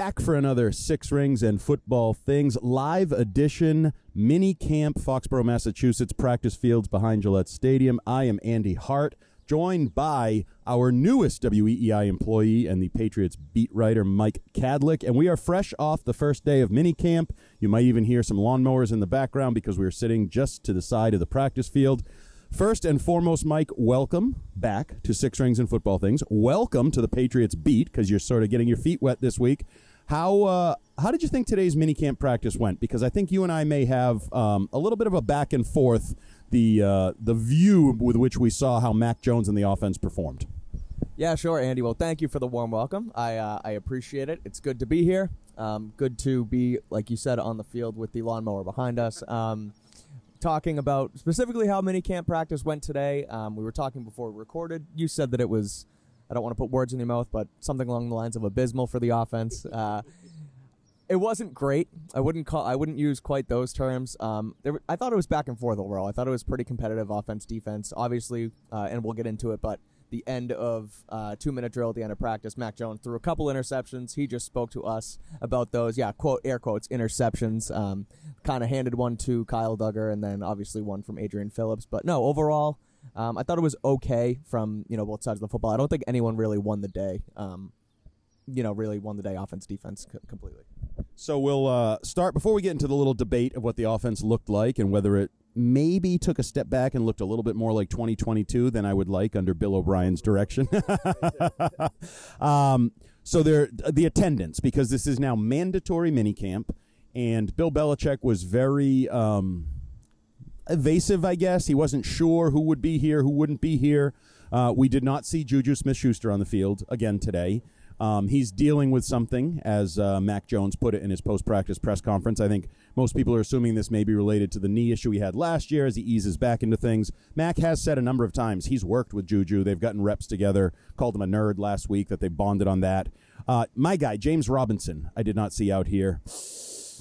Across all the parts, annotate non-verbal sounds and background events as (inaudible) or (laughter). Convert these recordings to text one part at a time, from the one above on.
Back for another Six Rings and Football Things live edition mini camp, Foxborough, Massachusetts, practice fields behind Gillette Stadium. I am Andy Hart, joined by our newest WEEI employee and the Patriots beat writer, Mike Kadlick. And we are fresh off the first day of mini camp. You might even hear some lawnmowers in the background because we are sitting just to the side of the practice field. First and foremost, Mike, welcome back to Six Rings and Football Things. Welcome to the Patriots beat because you're sort of getting your feet wet this week. How uh, how did you think today's minicamp practice went? Because I think you and I may have um, a little bit of a back and forth the uh, the view with which we saw how Mac Jones and the offense performed. Yeah, sure, Andy. Well, thank you for the warm welcome. I uh, I appreciate it. It's good to be here. Um, good to be, like you said, on the field with the lawnmower behind us. Um, talking about specifically how minicamp practice went today. Um, we were talking before we recorded. You said that it was I don't want to put words in your mouth, but something along the lines of abysmal for the offense. (laughs) Uh, it wasn't great. I wouldn't call. I wouldn't use quite those terms. Um, there, I thought it was back and forth overall. I thought it was pretty competitive offense defense. Obviously, uh, and we'll get into it. But the end of uh, two minute drill at the end of practice, Mac Jones threw a couple interceptions. He just spoke to us about those. Yeah, quote air quotes interceptions. Um, kind of handed one to Kyle Dugger, and then obviously one from Adrian Phillips. But no, overall, um, I thought it was okay from you know both sides of the football. I don't think anyone really won the day. Um, you know, really won the day offense defense c- completely. So we'll uh, start before we get into the little debate of what the offense looked like and whether it maybe took a step back and looked a little bit more like 2022 than I would like under Bill O'Brien's direction. (laughs) um, so there, the attendance because this is now mandatory minicamp, and Bill Belichick was very. Um, evasive, I guess. He wasn't sure who would be here, who wouldn't be here. Uh, we did not see Juju Smith Schuster on the field again today. Um, he's dealing with something, as uh, Mac Jones put it in his post practice press conference. I think most people are assuming this may be related to the knee issue he had last year as he eases back into things. Mac has said a number of times he's worked with Juju. They've gotten reps together, called him a nerd last week, that they bonded on that. Uh, my guy, James Robinson, I did not see out here.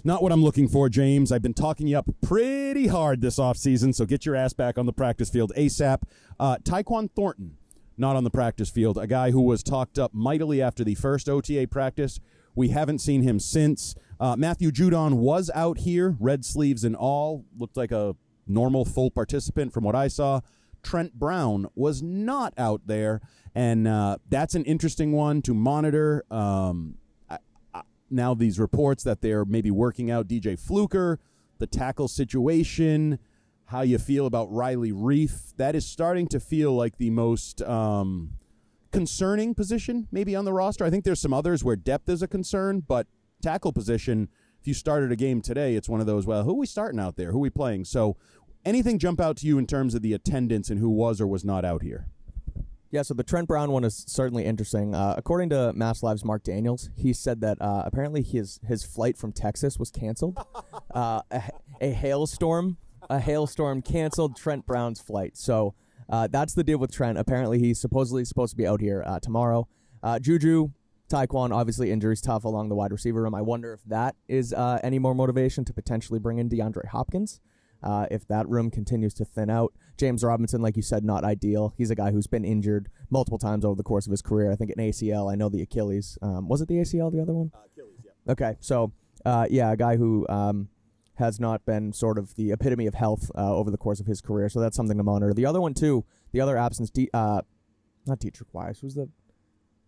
Not what I'm looking for, James. I've been talking you up pretty hard this offseason, so get your ass back on the practice field ASAP. Uh, Tyquan Thornton, not on the practice field. A guy who was talked up mightily after the first OTA practice. We haven't seen him since. Uh, Matthew Judon was out here, red sleeves and all. Looked like a normal full participant from what I saw. Trent Brown was not out there, and uh, that's an interesting one to monitor. Um, now these reports that they're maybe working out DJ Fluker, the tackle situation, how you feel about Riley Reiff. That is starting to feel like the most um, concerning position maybe on the roster. I think there's some others where depth is a concern, but tackle position, if you started a game today, it's one of those, well, who are we starting out there? Who are we playing? So anything jump out to you in terms of the attendance and who was or was not out here? Yeah, so the Trent Brown one is certainly interesting. Uh, according to Mass Live's Mark Daniels, he said that uh, apparently his his flight from Texas was canceled. (laughs) uh, a, a, hailstorm, a hailstorm canceled Trent Brown's flight. So uh, that's the deal with Trent. Apparently, he's supposedly supposed to be out here uh, tomorrow. Uh, Juju, Tyquan, obviously injuries tough along the wide receiver room. I wonder if that is any more motivation to potentially bring in DeAndre Hopkins. Uh, if that room continues to thin out. James Robinson, like you said, not ideal. He's a guy who's been injured multiple times over the course of his career. I think an ACL. I know the Achilles. Um, was it the ACL, the other one? Uh, Achilles, yeah. Okay, so uh, yeah, a guy who um, has not been sort of the epitome of health uh, over the course of his career. So that's something to monitor. The other one too, the other absence, De- uh, not Deatrich Wise. Who's the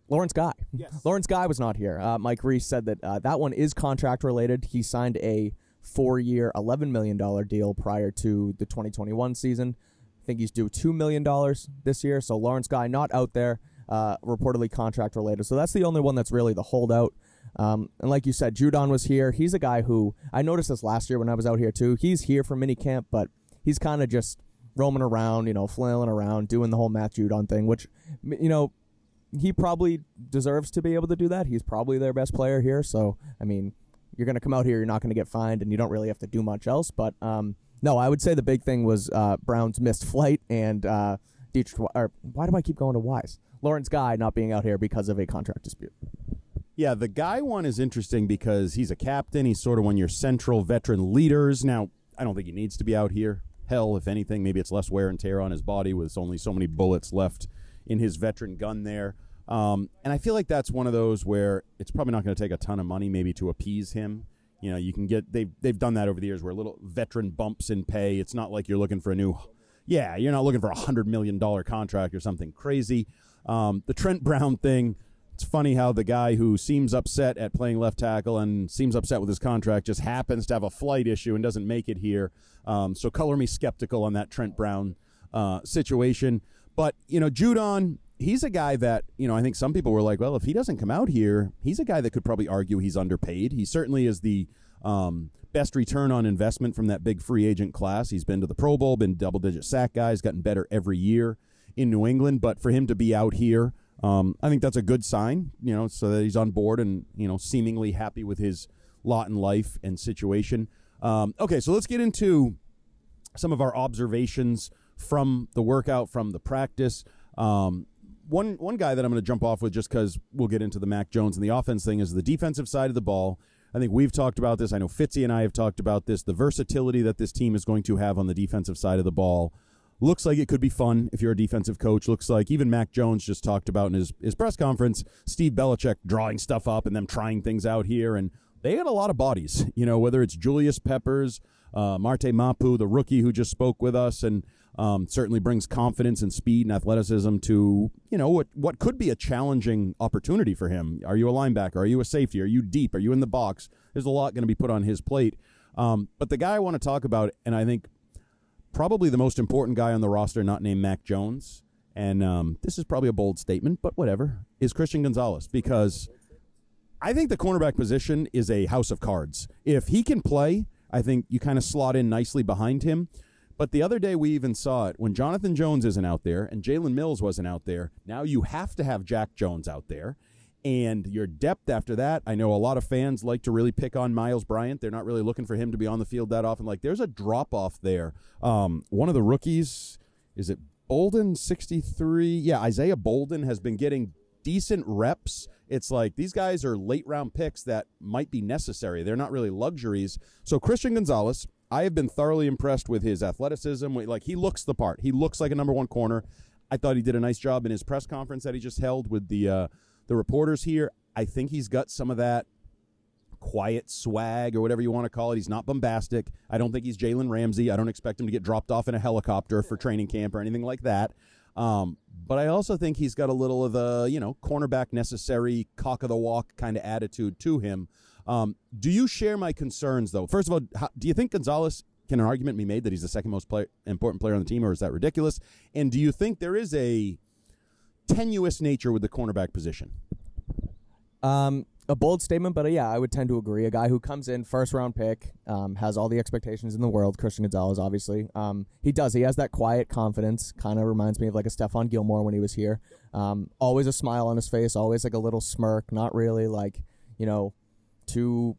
Lawrence Guy. Yes. (laughs) Lawrence Guy was not here. Uh, Mike Reiss said that uh, that one is contract related. He signed a four year, $11 million deal prior to the 2021 season. I think he's due $2 million this year. So Lawrence Guy not out there, uh, reportedly contract related. So that's the only one that's really the holdout. Um, and like you said, Judon was here. He's a guy who I noticed this last year when I was out here too. He's here for minicamp, but he's kind of just roaming around, you know, flailing around, doing the whole Matt Judon thing, which, you know, he probably deserves to be able to do that. He's probably their best player here. So, I mean, you're going to come out here, you're not going to get fined, and you don't really have to do much else. But um, no, I would say the big thing was uh, Brown's missed flight and uh, Deatrich. Or why do I keep going to Wise? Lawrence Guy not being out here because of a contract dispute. Yeah, the guy one is interesting because he's a captain. He's sort of one of your central veteran leaders. Now, I don't think he needs to be out here. Hell, if anything, maybe it's less wear and tear on his body with only so many bullets left in his veteran gun there. Um, and I feel like that's one of those where it's probably not going to take a ton of money maybe to appease him. You know, you can get they've they've done that over the years where little veteran bumps in pay. It's not like you're looking for a new, yeah, you're not looking for a hundred million dollar contract or something crazy. Um, the Trent Brown thing. It's funny how the guy who seems upset at playing left tackle and seems upset with his contract just happens to have a flight issue and doesn't make it here. Um, so color me skeptical on that Trent Brown uh, situation. But you know, Judon, he's a guy that you know I think some people were like, well, if he doesn't come out here, he's a guy that could probably argue he's underpaid. He certainly is the um, best return on investment from that big free agent class. He's been to the Pro Bowl, been double digit sack guys, gotten better every year in New England. But for him to be out here, um, I think that's a good sign. You know, so that he's on board and you know seemingly happy with his lot in life and situation. Um, okay, so let's get into some of our observations from the workout, from the practice. Um, one one guy that I'm going to jump off with just because we'll get into the Mac Jones and the offense thing is the defensive side of the ball. I think we've talked about this. I know Fitzy and I have talked about this. The versatility that this team is going to have on the defensive side of the ball looks like it could be fun if you're a defensive coach. Looks like even Mac Jones just talked about in his, his press conference, Steve Belichick drawing stuff up and them trying things out here. And they had a lot of bodies, you know, whether it's Julius Peppers, uh, Marte Mapu, the rookie who just spoke with us, and um, certainly brings confidence and speed and athleticism to you know what what could be a challenging opportunity for him. Are you a linebacker? Are you a safety? Are you deep? Are you in the box? There's a lot going to be put on his plate. Um, but the guy I want to talk about, and I think probably the most important guy on the roster, not named Mac Jones, and um, this is probably a bold statement, but whatever, is Christian Gonzalez because I think the cornerback position is a house of cards. If he can play, I think you kind of slot in nicely behind him. But the other day we even saw it when Jonathan Jones isn't out there and Jalen Mills wasn't out there. Now you have to have Jack Jones out there. And your depth after that, I know a lot of fans like to really pick on Myles Bryant. They're not really looking for him to be on the field that often. Like there's a drop off there. Um, one of the rookies, is it Bolden 63? Yeah, Isaiah Bolden has been getting decent reps. It's like these guys are late round picks that might be necessary. They're not really luxuries. So Christian Gonzalez, I have been thoroughly impressed with his athleticism. Like he looks the part. He looks like a number one corner. I thought he did a nice job in his press conference that he just held with the uh, the reporters here. I think he's got some of that quiet swag or whatever you want to call it. He's not bombastic. I don't think he's Jalen Ramsey. I don't expect him to get dropped off in a helicopter for training camp or anything like that. Um, but I also think he's got a little of the, you know, cornerback necessary, cock of the walk kind of attitude to him. Um, do you share my concerns, though? First of all, how, do you think Gonzalez can an argument be made that he's the second most important player on the team, or is that ridiculous? And do you think there is a tenuous nature with the cornerback position? Um, a bold statement, but uh, yeah, I would tend to agree. A guy who comes in first round pick, um, has all the expectations in the world. Christian Gonzalez, obviously, um, he does. He has that quiet confidence. Kind of reminds me of like a Stephon Gilmore when he was here. Um, always a smile on his face, always like a little smirk. Not really like you know too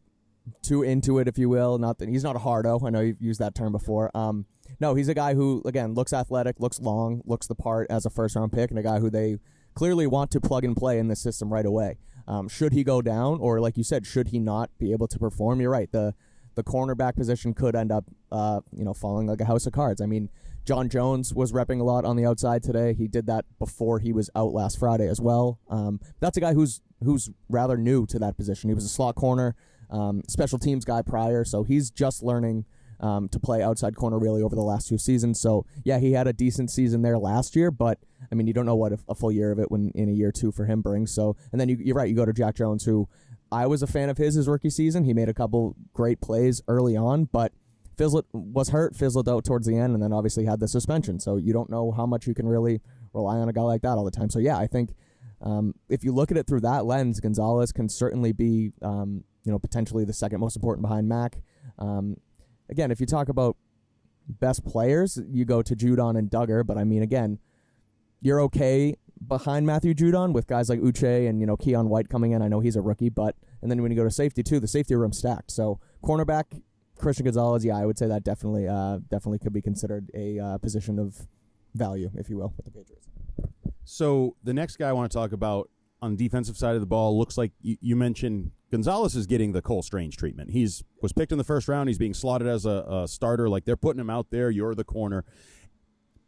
too into it, if you will. Not that he's not a hardo. I know you've used that term before. Um, no, he's a guy who again looks athletic, looks long, looks the part as a first round pick, and a guy who they clearly want to plug and play in the system right away. Um, should he go down, or like you said, should he not be able to perform? You're right. The the cornerback position could end up, uh, you know, falling like a house of cards. I mean, John Jones was repping a lot on the outside today. He did that before he was out last Friday as well. Um, that's a guy who's who's rather new to that position. He was a slot corner, um, special teams guy prior, so he's just learning um, to play outside corner really over the last two seasons. So yeah, he had a decent season there last year, but I mean, you don't know what a, full year of it when in a year two for him brings. So and then you, you're right, you go to Jack Jones, who I was a fan of his his rookie season. He made a couple great plays early on, but fizzled was hurt, fizzled out towards the end, and then obviously had the suspension. So you don't know how much you can really rely on a guy like that all the time. So yeah, I think um, if you look at it through that lens, Gonzalez can certainly be um, you know potentially the second most important behind Mac. Um, again, if you talk about best players, you go to Judon and Dugger. But I mean, again, you're okay behind Matthew Judon with guys like Uche and you know Keion White coming in. I know he's a rookie, but and then when you go to safety too, the safety room stacked. So cornerback Christian Gonzalez, yeah, I would say that definitely uh, definitely could be considered a uh, position of value, if you will, with the Patriots. So the next guy I want to talk about on the defensive side of the ball looks like you, you mentioned Gonzalez is getting the Cole Strange treatment. He's was picked in the first round. He's being slotted as a, a starter. Like they're putting him out there. You're the corner.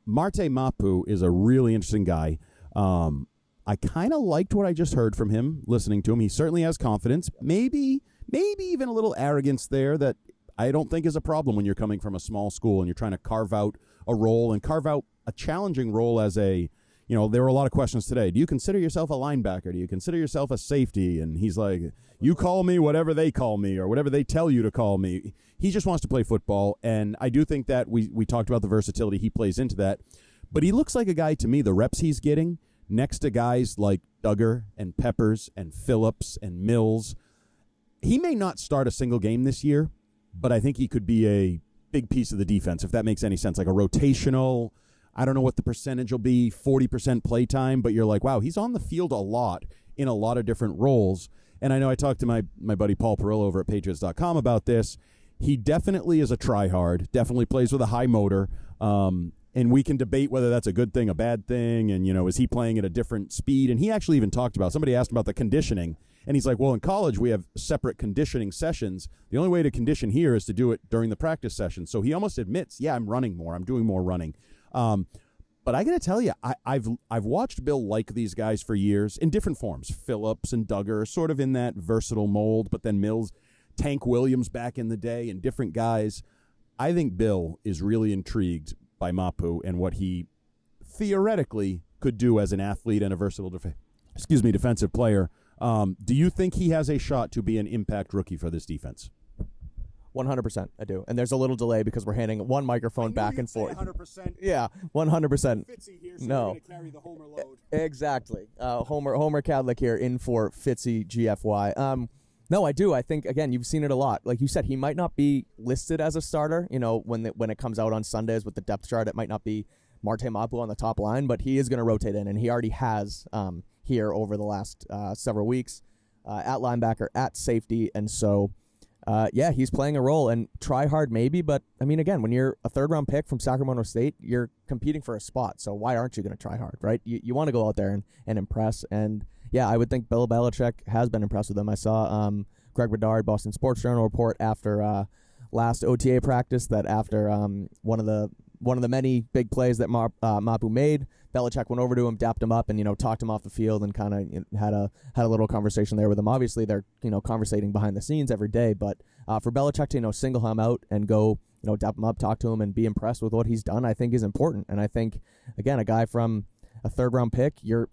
Marte Mapu is a really interesting guy. Um, I kind of liked what I just heard from him listening to him. He certainly has confidence. Maybe, maybe even a little arrogance there that I don't think is a problem when you're coming from a small school and you're trying to carve out a role and carve out a challenging role as a you know, there were a lot of questions today. Do you consider yourself a linebacker? Do you consider yourself a safety? And he's like, you call me whatever they call me or whatever they tell you to call me. He just wants to play football. And I do think that we, we talked about the versatility. He plays into that. But he looks like a guy to me, the reps he's getting next to guys like Dugger and Peppers and Phillips and Mills. He may not start a single game this year, but I think he could be a big piece of the defense, if that makes any sense, like a rotational – I don't know what the percentage will be, 40% play time, but you're like, wow, he's on the field a lot in a lot of different roles. And I know I talked to my, my buddy Paul Perillo over at Patriots.com about this. He definitely is a tryhard, definitely plays with a high motor. Um, and we can debate whether that's a good thing, a bad thing, and you know, is he playing at a different speed? And he actually even talked about somebody asked about the conditioning, and he's like, "Well, in college we have separate conditioning sessions. The only way to condition here is to do it during the practice session." So he almost admits, "Yeah, I'm running more. I'm doing more running." Um, but I got to tell you, I, have I've watched Bill like these guys for years in different forms. Phillips and Dugger, sort of in that versatile mold, but then Mills, Tank Williams back in the day, and different guys. I think Bill is really intrigued by Mapu and what he theoretically could do as an athlete and a versatile, def- excuse me, defensive player. Um, do you think he has a shot to be an impact rookie for this defense? 100% I do. And there's a little delay because we're handing one microphone back and forth. 100%. (laughs) Yeah, 100%. Here, so no. Exactly. Uh, Homer Homer Kadlick here in for Fitzy GFY. Um, no, I do. I think again, you've seen it a lot. Like you said, he might not be listed as a starter. You know, when the, when it comes out on Sundays with the depth chart, it might not be Marte Mapu on the top line, but he is going to rotate in, and he already has um, here over the last uh, several weeks uh, at linebacker, at safety, and so uh, yeah, he's playing a role and try hard maybe, but I mean, again, when you're a third round pick from Sacramento State, you're competing for a spot. So why aren't you going to try hard, right? You, you want to go out there and, and impress. And yeah, I would think Bill Belichick has been impressed with him. I saw um, Greg Bedard, Boston Sports Journal report after uh, last OTA practice that after um, one of the one of the many big plays that Ma- uh, Mapu made. Belichick went over to him, dapped him up, and you know talked him off the field, and kind of you know, had a had a little conversation there with him. Obviously, they're you know conversating behind the scenes every day, but uh, for Belichick to you know single him out and go you know dap him up, talk to him, and be impressed with what he's done, I think is important. And I think again, a guy from a third round pick, you're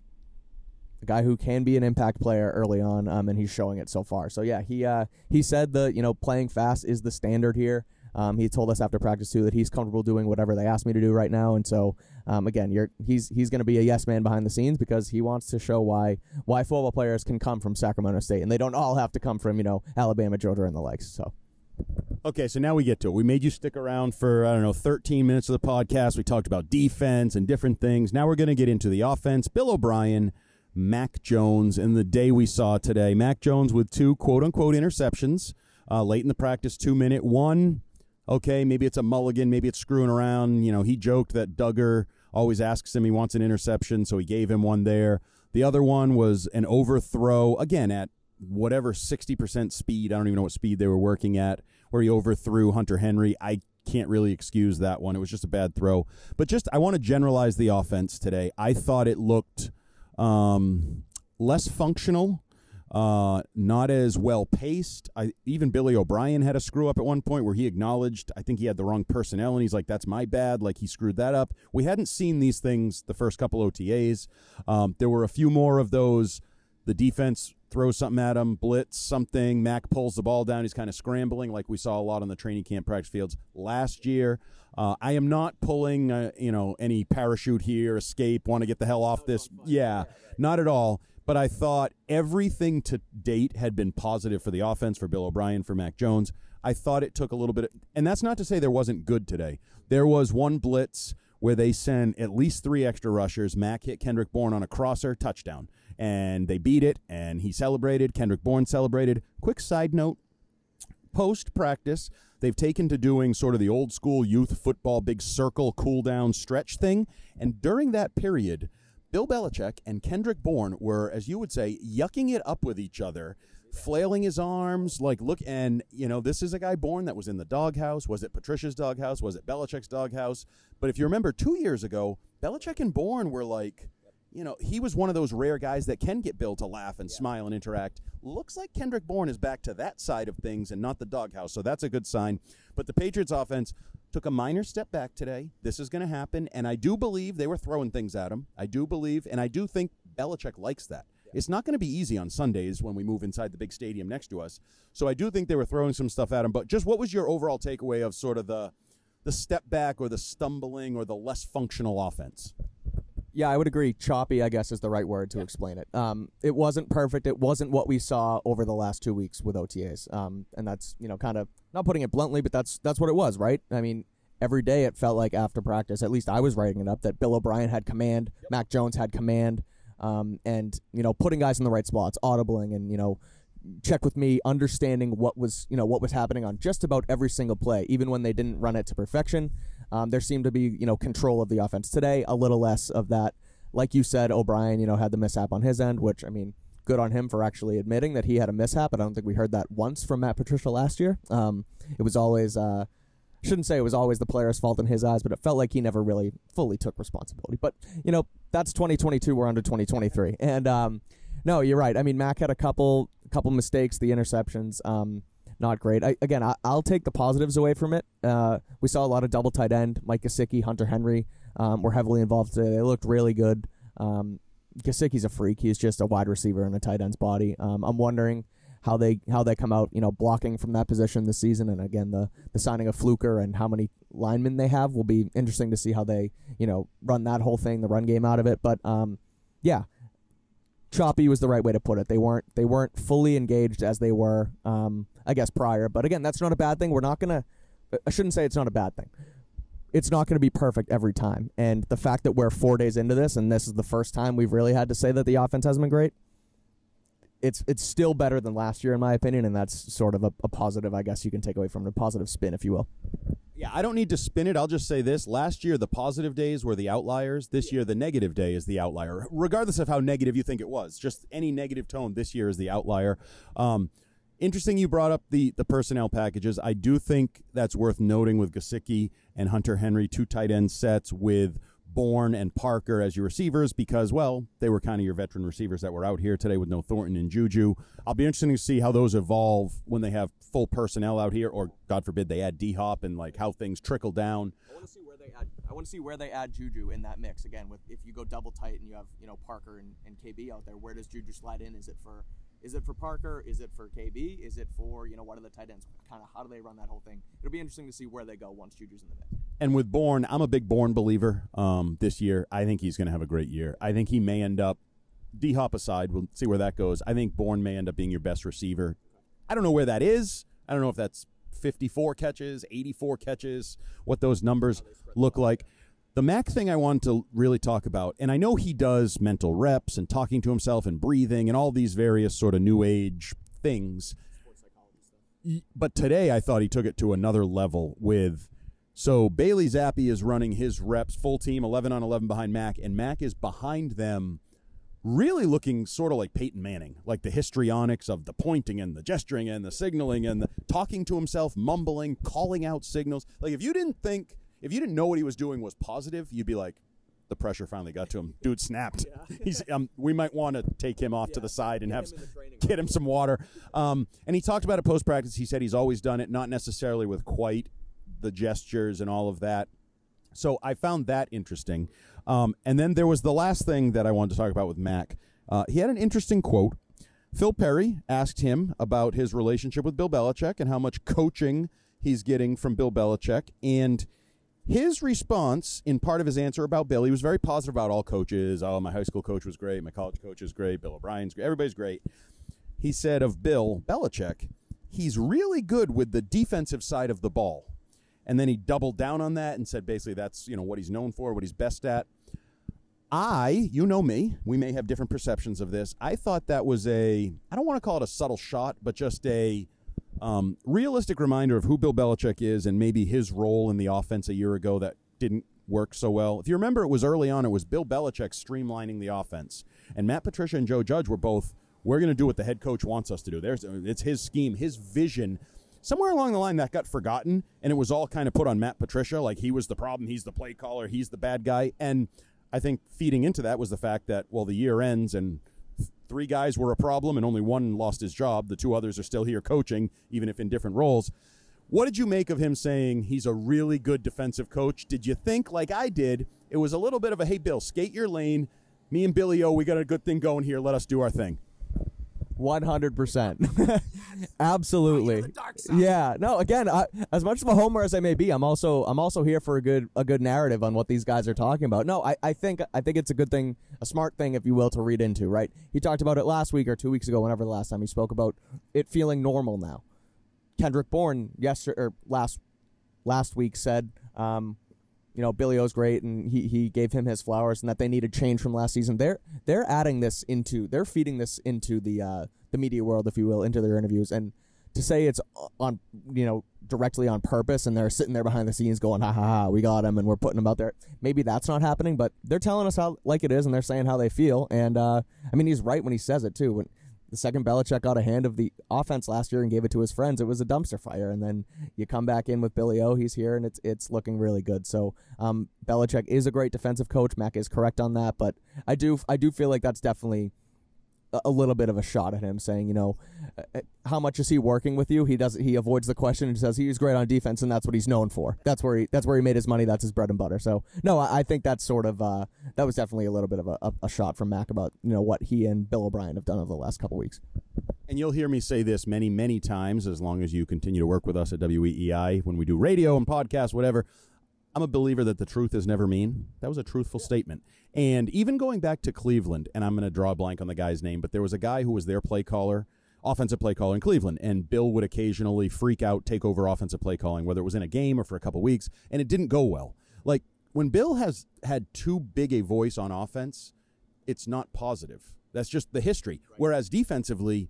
a guy who can be an impact player early on, um, and he's showing it so far. So yeah, he uh, he said the you know playing fast is the standard here. Um, he told us after practice too that he's comfortable doing whatever they ask me to do right now, and so um, again, you're, he's he's going to be a yes man behind the scenes because he wants to show why why football players can come from Sacramento State, and they don't all have to come from you know Alabama, Georgia, and the likes. So. Okay, so now we get to it. We made you stick around for, I don't know, 13 minutes of the podcast. We talked about defense and different things. Now we're going to get into the offense. Bill O'Brien, Mac Jones, and the day we saw today. Mac Jones with two quote unquote interceptions uh, late in the practice, two minute. One okay, maybe it's a mulligan, maybe it's screwing around. You know, he joked that Dugger always asks him he wants an interception, so he gave him one there. The other one was an overthrow, again, at whatever 60% speed. I don't even know what speed they were working at, where he overthrew Hunter Henry. I can't really excuse that one. It was just a bad throw. But just, I want to generalize the offense today. I thought it looked um, less functional Uh, not as well paced. I, even Billy O'Brien had a screw up at one point where he acknowledged, I think he had the wrong personnel, and he's like, that's my bad. Like, he screwed that up. We hadn't seen these things the first couple OTAs. Um, there were a few more of those. The defense throws something at him, blitz something. Mac pulls the ball down. He's kind of scrambling, like we saw a lot on the training camp practice fields last year. Uh, I am not pulling, uh, you know, any parachute here, escape, want to get the hell off this. Yeah, not at all. But I thought everything to date had been positive for the offense, for Bill O'Brien, for Mac Jones. I thought it took a little bit, of, and that's not to say there wasn't good today. There was one blitz where they sent at least three extra rushers. Mac hit Kendrick Bourne on a crosser touchdown, and they beat it, and he celebrated. Kendrick Bourne celebrated. Quick side note post practice, they've taken to doing sort of the old school youth football big circle cool down stretch thing. And during that period, Bill Belichick and Kendrick Bourne were, as you would say, yucking it up with each other, flailing his arms, like look. And you know, this is a guy Bourne that was in the doghouse. Was it Patricia's doghouse? Was it Belichick's doghouse? But if you remember, two years ago, Belichick and Bourne were like you know, he was one of those rare guys that can get Bill to laugh and yeah. smile and interact. Looks like Kendrick Bourne is back to that side of things and not the doghouse, so that's a good sign. But the Patriots offense took a minor step back today. This is going to happen, and I do believe they were throwing things at him. I do believe, and I do think Belichick likes that. Yeah. It's not going to be easy on Sundays when we move inside the big stadium next to us. So I do think they were throwing some stuff at him. But just what was your overall takeaway of sort of the the step back or the stumbling or the less functional offense? Yeah, I would agree. Choppy, I guess, is the right word to yeah. explain it. Um, it wasn't perfect. It wasn't what we saw over the last two weeks with OTAs. Um, and that's you know kind of not putting it bluntly, but that's that's what it was, right? I mean, every day it felt like after practice, at least I was writing it up that Bill O'Brien had command, yep. Mac Jones had command, um, and you know putting guys in the right spots, audibling, and you know check with me understanding what was you know what was happening on just about every single play even when they didn't run it to perfection um, there seemed to be, you know, control of the offense today. A little less of that. Like you said, O'Brien, you know, had the mishap on his end, which I mean, good on him for actually admitting that he had a mishap. I don't think we heard that once from Matt Patricia last year. Um, it was always. Uh, shouldn't say it was always the player's fault in his eyes, but it felt like he never really fully took responsibility. But you know, that's 2022. We're under 2023, and um, no, you're right. I mean, Mac had a couple couple mistakes, the interceptions. Um, not great. I, again, I, will take the positives away from it. Uh, we saw a lot of double tight end. Mike Gesicki, Hunter Henry um, were heavily involved today. They looked really good. Um, Gesicki's a freak. He's just a wide receiver in a tight end's body. Um, I'm wondering how they how they come out, you know, blocking from that position this season. And again, the the signing of Fluker and how many linemen they have will be interesting to see how they you know run that whole thing, the run game out of it. But um, yeah, choppy was the right way to put it. They weren't they weren't fully engaged as they were, um, I guess, prior. But again, that's not a bad thing. We're not gonna. I shouldn't say it's not a bad thing. It's not going to be perfect every time, and the fact that we're four days into this, and this is the first time we've really had to say that the offense has been great. It's it's still better than last year, in my opinion, and that's sort of a, a positive, I guess you can take away from it, a positive spin, if you will. Yeah, I don't need to spin it. I'll just say this. Last year, the positive days were the outliers. This year, the negative day is the outlier, regardless of how negative you think it was. Just any negative tone this year is the outlier. Um, interesting you brought up the, the personnel packages. I do think that's worth noting with Gesicki and Hunter Henry, two tight end sets with – Bourne and Parker as your receivers because, well, they were kind of your veteran receivers that were out here today with no Thornton and Juju. I'll be interested to see how those evolve when they have full personnel out here, or God forbid they add D Hop and like how things trickle down. I want to see where they add. I want to see where they add Juju in that mix again. With if you go double tight and you have you know Parker and, and KB out there, where does Juju slide in? Is it for is it for Parker? Is it for KB? Is it for you know what are the tight ends? Kind of how do they run that whole thing? It'll be interesting to see where they go once Juju's in the mix. And with Bourne, I'm a big Bourne believer. Um, this year, I think he's going to have a great year. I think he may end up. D Hop aside, we'll see where that goes. I think Bourne may end up being your best receiver. I don't know where that is. I don't know if that's 54 catches, 84 catches, what those numbers look like. The Mac thing I want to really talk about, and I know he does mental reps and talking to himself and breathing and all these various sort of new age things. But today I thought he took it to another level with. So Bailey Zappe is running his reps full team, 11 on 11 behind Mac, and Mac is behind them really looking sort of like Peyton Manning, like the histrionics of the pointing and the gesturing and the signaling and the talking to himself, mumbling, calling out signals. Like if you didn't think if you didn't know what he was doing was positive, you'd be like, the pressure finally got to him. (laughs) Dude snapped. (laughs) He's um, we might want to take him off to the side and have get him some water. Um, and he talked about it post practice. He said he's always done it, not necessarily with quite the gestures and all of that. So I found that interesting. Um, and then there was the last thing that I wanted to talk about with Mac. Uh, he had an interesting quote. Phil Perry asked him about his relationship with Bill Belichick and how much coaching he's getting from Bill Belichick. And his response in part of his answer about Bill, he was very positive about all coaches. Oh, my high school coach was great. My college coach is great. Bill O'Brien's great. Everybody's great. He said of Bill Belichick, he's really good with the defensive side of the ball. And then he doubled down on that and said basically that's you know what he's known for, what he's best at. I, you know me, we may have different perceptions of this. I thought that was a, I don't want to call it a subtle shot, but just a um, realistic reminder of who Bill Belichick is and maybe his role in the offense a year ago that didn't work so well. If you remember, it was early on, it was Bill Belichick streamlining the offense. And Matt Patricia and Joe Judge were both, we're going to do what the head coach wants us to do. There's, it's his scheme, his vision somewhere along the line that got forgotten and it was all kind of put on Matt Patricia like he was the problem, he's the play caller, he's the bad guy. And I think feeding into that was the fact that well the year ends and three guys were a problem and only one lost his job. The two others are still here coaching even if in different roles. What did you make of him saying he's a really good defensive coach? Did you think like I did, it was a little bit of a hey Bill, skate your lane. Me and Billy O, we got a good thing going here. Let us do our thing. One hundred percent, (laughs) absolutely. Yeah, no. Again, I, as much of a homer as I may be, I'm also I'm also here for a good a good narrative on what these guys are talking about. No, I, I think I think it's a good thing, a smart thing, if you will, to read into. Right? He talked about it last week or two weeks ago, whenever the last time he spoke about it feeling normal now. Kendrick Bourne yesterday or last last week said um, you know, Billy O's great and he, he gave him his flowers and that they needed change from last season. They're they're adding this into they're feeding this into the uh, the media world, if you will, into their interviews. And to say it's on you know directly on purpose and they're sitting there behind the scenes going ha ha ha we got him and we're putting him out there maybe that's not happening but they're telling us how like it is and they're saying how they feel and uh, i mean he's right when he says it too when the second Belichick got a hand of the offense last year and gave it to his friends, it was a dumpster fire. And then you come back in with Billy O, he's here, and it's it's looking really good. So um, Belichick is a great defensive coach. Mac is correct on that, but I do I do feel like that's definitely a little bit of a shot at him, saying, you know, uh, uh, how much is he working with you? He does he avoids the question and says he's great on defense, and that's what he's known for. That's where he that's where he made his money. That's his bread and butter. So no, I, I think that's sort of uh, that was definitely a little bit of a, a, shot from Mac about you know what he and Bill O'Brien have done over the last couple weeks. And you'll hear me say this many many times as long as you continue to work with us at WEEI when we do radio and podcasts, whatever. I'm a believer that the truth is never mean. That was a truthful statement. And even going back to Cleveland, and I'm going to draw a blank on the guy's name, but there was a guy who was their play caller, offensive play caller in Cleveland, and Bill would occasionally freak out, take over offensive play calling, whether it was in a game or for a couple weeks, and it didn't go well. Like when Bill has had too big a voice on offense, it's not positive. That's just the history. Whereas defensively,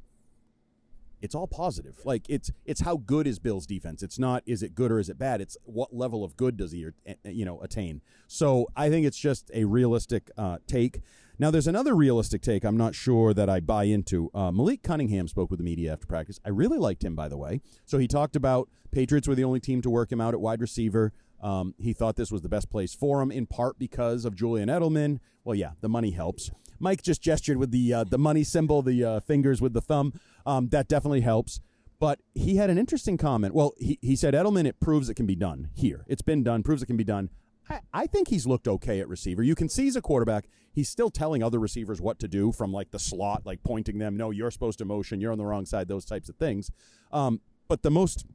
it's all positive. Like it's it's how good is Bill's defense. It's not is it good or is it bad. It's what level of good does he eh, eh, you know attain. So I think it's just a realistic uh, take. Now there's another realistic take. I'm not sure that I buy into. Uh, Malik Cunningham spoke with the media after practice. I really liked him by the way. So he talked about Patriots were the only team to work him out at wide receiver. Um, he thought this was the best place for him, in part because of Julian Edelman. Well, yeah, the money helps. Mike just gestured with the uh, the money symbol, the uh, fingers with the thumb. Um, that definitely helps. But he had an interesting comment. Well, he, he said, Edelman, it proves it can be done here. It's been done, proves it can be done. I, I think he's looked okay at receiver. You can see he's a quarterback. He's still telling other receivers what to do from like the slot, like pointing them, no, you're supposed to motion, you're on the wrong side, those types of things. Um, but the most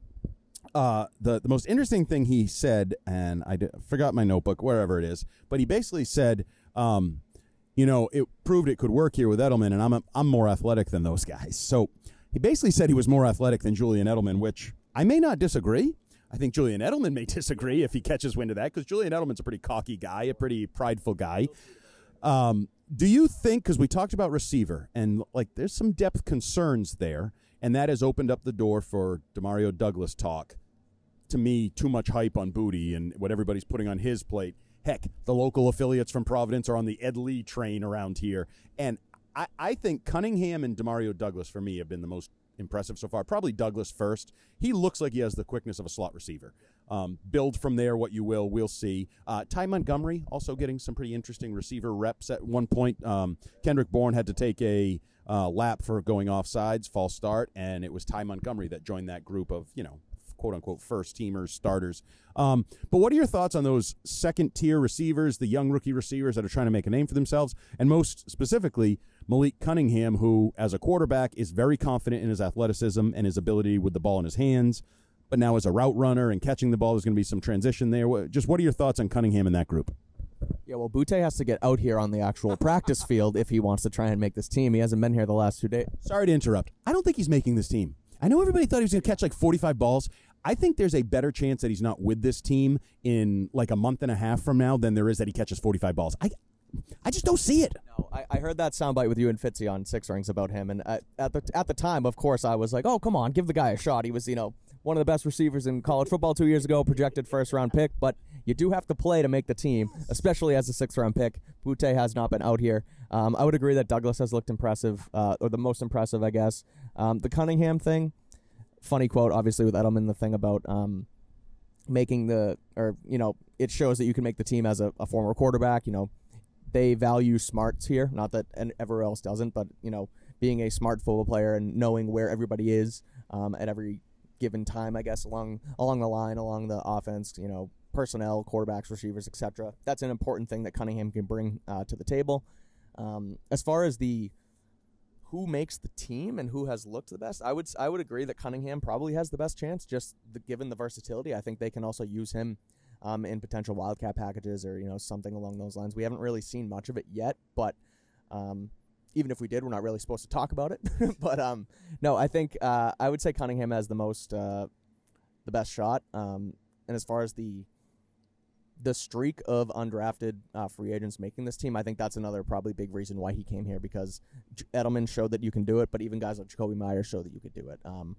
uh, the the most interesting thing he said, and I did, forgot my notebook, wherever it is, but he basically said, um, you know, it proved it could work here with Edelman, and I'm a, I'm more athletic than those guys. So he basically said he was more athletic than Julian Edelman, which I may not disagree. I think Julian Edelman may (laughs) disagree if he catches wind of that because Julian Edelman's a pretty cocky guy, a pretty prideful guy. Um, do you think because we talked about receiver and like there's some depth concerns there, and that has opened up the door for Demario Douglas talk? To me, too much hype on Boutte and what everybody's putting on his plate. Heck, the local affiliates from Providence are on the Ed Lee train around here. And I, I think Cunningham and Demario Douglas, for me, have been the most impressive so far. Probably Douglas first. He looks like he has the quickness of a slot receiver. Um, build from there what you will. We'll see. Uh, Ty Montgomery also getting some pretty interesting receiver reps at one point. Um, Kendrick Bourne had to take a uh, lap for going off sides, false start, and it was Ty Montgomery that joined that group of, you know, quote unquote first teamers, starters. Um, but what are your thoughts on those second tier receivers, the young rookie receivers that are trying to make a name for themselves, and most specifically, Malik Cunningham, who as a quarterback is very confident in his athleticism and his ability with the ball in his hands. But now, as a route runner and catching the ball, there's going to be some transition there. Just what are your thoughts on Cunningham in that group? Yeah, well, Boutte has to get out here on the actual practice field if he wants to try and make this team. He hasn't been here the last two days. Sorry to interrupt. I don't think he's making this team. I know everybody thought he was going to catch like 45 balls. I think there's a better chance that he's not with this team in like a month and a half from now than there is that he catches 45 balls. I, I just don't see it. No, I, I heard that soundbite with you and Fitzy on Six Rings about him, and at, at the at the time, of course, I was like, "Oh, come on, give the guy a shot." He was, you know, one of the best receivers in college football two years ago, projected first round pick. But you do have to play to make the team, especially as a sixth round pick. Boutte has not been out here. Um, I would agree that Douglas has looked impressive, uh, or the most impressive, I guess. Um, the Cunningham thing, funny quote, obviously with Edelman, the thing about um, making the, or you know, it shows that you can make the team as a, a former quarterback. You know, they value smarts here. Not that everywhere else doesn't, but you know, being a smart football player and knowing where everybody is um, at every given time, I guess along along the line, along the offense, you know, personnel, quarterbacks, receivers, etc. That's an important thing that Cunningham can bring uh, to the table. Um, as far as the who makes the team and who has looked the best, I would I would agree that Cunningham probably has the best chance, just the, given the versatility. I think they can also use him um, in potential wildcat packages or you know something along those lines. We haven't really seen much of it yet, but um, even if we did, we're not really supposed to talk about it. (laughs) but um, no, I think uh, I would say Cunningham has the most uh, the best shot. Um, and as far as the the streak of undrafted uh, free agents making this team, I think that's another probably big reason why he came here because Edelman showed that you can do it, but even guys like Jakobi Meyers showed that you could do it. Um,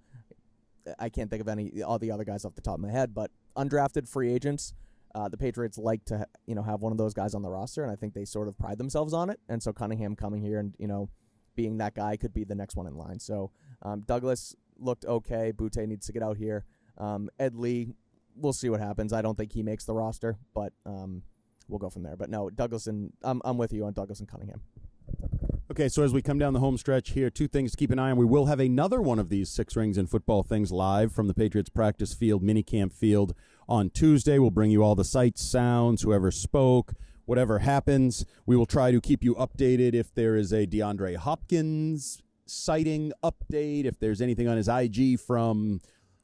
I can't think of any all the other guys off the top of my head, but undrafted free agents, uh, the Patriots like to you know have one of those guys on the roster, and I think they sort of pride themselves on it. And so Cunningham coming here and you know being that guy could be the next one in line. So um, Douglas looked okay. Boutte needs to get out here. Um, Ed Lee, we'll see what happens. I don't think he makes the roster, but um, we'll go from there. But no, Douglas and I'm I'm with you on Douglas and Cunningham. Okay, so as we come down the home stretch here, two things to keep an eye on. We will have another one of these six rings and football things live from the Patriots practice field, minicamp field on Tuesday. We'll bring you all the sights, sounds, whoever spoke, whatever happens. We will try to keep you updated if there is a DeAndre Hopkins sighting update, if there's anything on his IG from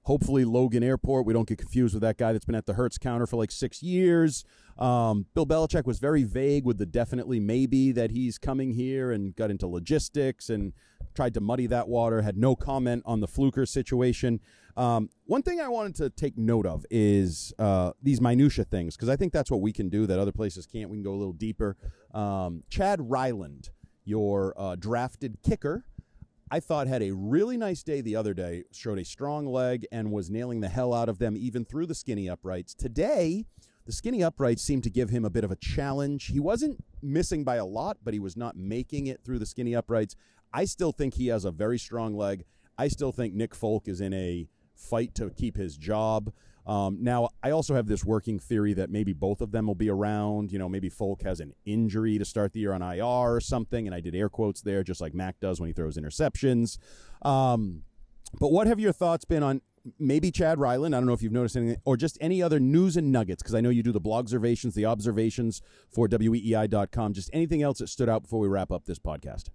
hopefully Logan Airport. We don't get confused with that guy that's been at the Hertz counter for like six years. Um, Bill Belichick was very vague with the definitely maybe that he's coming here and got into logistics and tried to muddy that water, had no comment on the Fluker situation. Um, one thing I wanted to take note of is uh, these minutia things because I think that's what we can do that other places can't. We can go a little deeper. Um, Chad Ryland, your uh, drafted kicker, I thought had a really nice day the other day, showed a strong leg and was nailing the hell out of them even through the skinny uprights. Today, the skinny uprights seemed to give him a bit of a challenge. He wasn't missing by a lot, but he was not making it through the skinny uprights. I still think he has a very strong leg. I still think Nick Folk is in a fight to keep his job. Um, now, I also have this working theory that maybe both of them will be around. You know, maybe Folk has an injury to start the year on IR or something, and I did air quotes there, just like Mac does when he throws interceptions. Um, but what have your thoughts been on maybe Chad Ryland? I don't know if you've noticed anything, or just any other news and nuggets, because I know you do the blog observations, the observations for weei.com. Just anything else that stood out before we wrap up this podcast?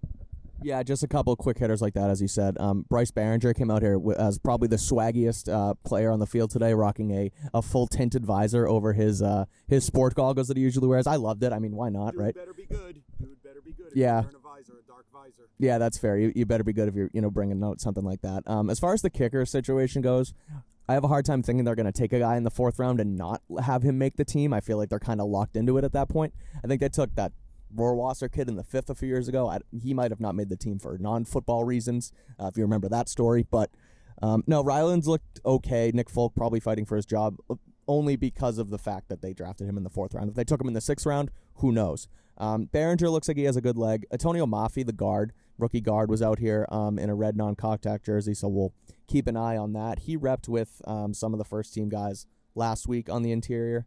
Yeah, just a couple quick hitters like that, as you said. Um, Bryce Baringer came out here as probably the swaggiest uh, player on the field today, rocking a, a full tinted visor over his uh, his sport goggles that he usually wears. I loved it. I mean, why not, Dude right? Better be good. Dude better be good. Yeah. Visor, visor. Yeah, that's fair. You, you better be good if you're you know bringing note something like that. Um, as far as the kicker situation goes, I have a hard time thinking they're going to take a guy in the fourth round and not have him make the team. I feel like they're kind of locked into it at that point. I think they took that Rohrwasser kid in the fifth a few years ago. I, he might have not made the team for non-football reasons, uh, if you remember that story. But um, no, Ryland's looked okay. Nick Folk probably fighting for his job uh, only because of the fact that they drafted him in the fourth round. If they took him in the sixth round, who knows? Um, Baringer looks like he has a good leg. Antonio Mafi, the guard, rookie guard, was out here um, in a red non-contact jersey, so we'll keep an eye on that. He repped with um, some of the first team guys last week on the interior.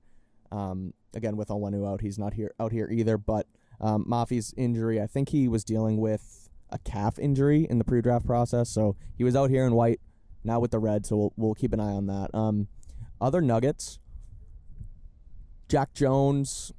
Um, again, with Onwenu out, he's not here out here either. But um, Mafi's injury, I think he was dealing with a calf injury in the pre-draft process, so he was out here in white. Now with the red, so we'll, we'll keep an eye on that. Um, other Nuggets, Jack Jones,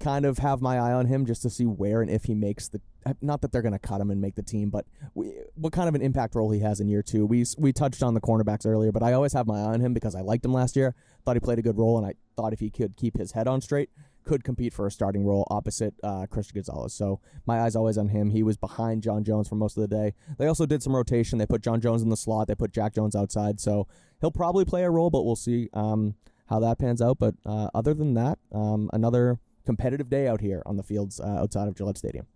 kind of have my eye on him just to see where and if he makes the. Not that they're going to cut him and make the team, but we, what kind of an impact role he has in year two. We we touched on the cornerbacks earlier, but I always have my eye on him because I liked him last year. Thought he played a good role, and I thought if he could keep his head on straight, could compete for a starting role opposite uh, Christian Gonzalez. So my eyes always on him. He was behind John Jones for most of the day. They also did some rotation. They put John Jones in the slot. They put Jack Jones outside. So he'll probably play a role, but we'll see um, how that pans out. But uh, other than that, um, another competitive day out here on the fields uh, outside of Gillette Stadium.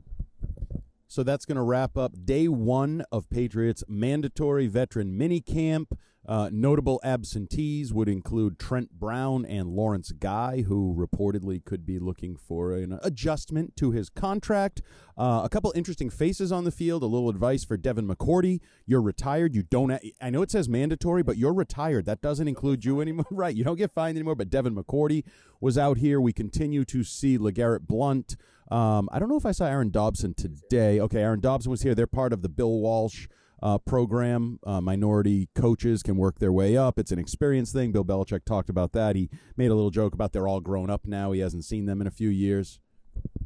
So that's going to wrap up day one of Patriots mandatory veteran mini camp. Uh, notable absentees would include Trent Brown and Lawrence Guy, who reportedly could be looking for an adjustment to his contract. Uh, a couple interesting faces on the field. A little advice for Devin McCourty: You're retired. You don't. I know it says mandatory, but you're retired. That doesn't include you anymore, (laughs) right? You don't get fined anymore. But Devin McCourty was out here. We continue to see LeGarrette Blunt. Um, I don't know if I saw Aaron Dobson today. Okay, Aaron Dobson was here. They're part of the Bill Walsh uh, program. Uh, minority coaches can work their way up. It's an experience thing. Bill Belichick talked about that. He made a little joke about they're all grown up now. He hasn't seen them in a few years.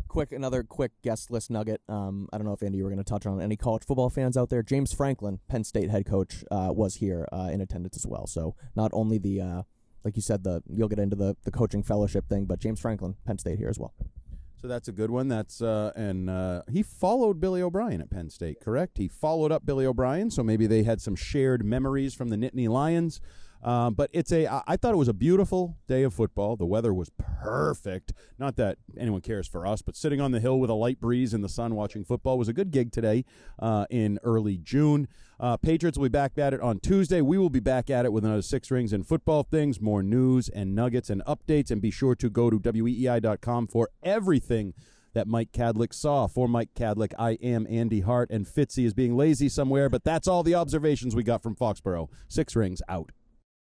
Quick, another quick guest list nugget. Um, I don't know if Andy, you were going to touch on any college football fans out there. James Franklin, Penn State head coach, uh, was here uh, in attendance as well. So not only the, uh, like you said, the you'll get into the the coaching fellowship thing, but James Franklin, Penn State here as well. So that's a good one. That's uh, and uh, he followed Billy O'Brien at Penn State, correct? He followed up Billy O'Brien, so maybe they had some shared memories from the Nittany Lions. Um, but it's a. I thought it was a beautiful day of football. The weather was perfect. Not that anyone cares for us, but sitting on the hill with a light breeze in the sun watching football was a good gig today uh, in early June. Uh, Patriots will be back at it on Tuesday. We will be back at it with another six rings and football things, more news and nuggets and updates. And be sure to go to weei.com for everything that Mike Kadlick saw. For Mike Kadlick, I am Andy Hart, and Fitzy is being lazy somewhere, but that's all the observations we got from Foxborough. Six rings out.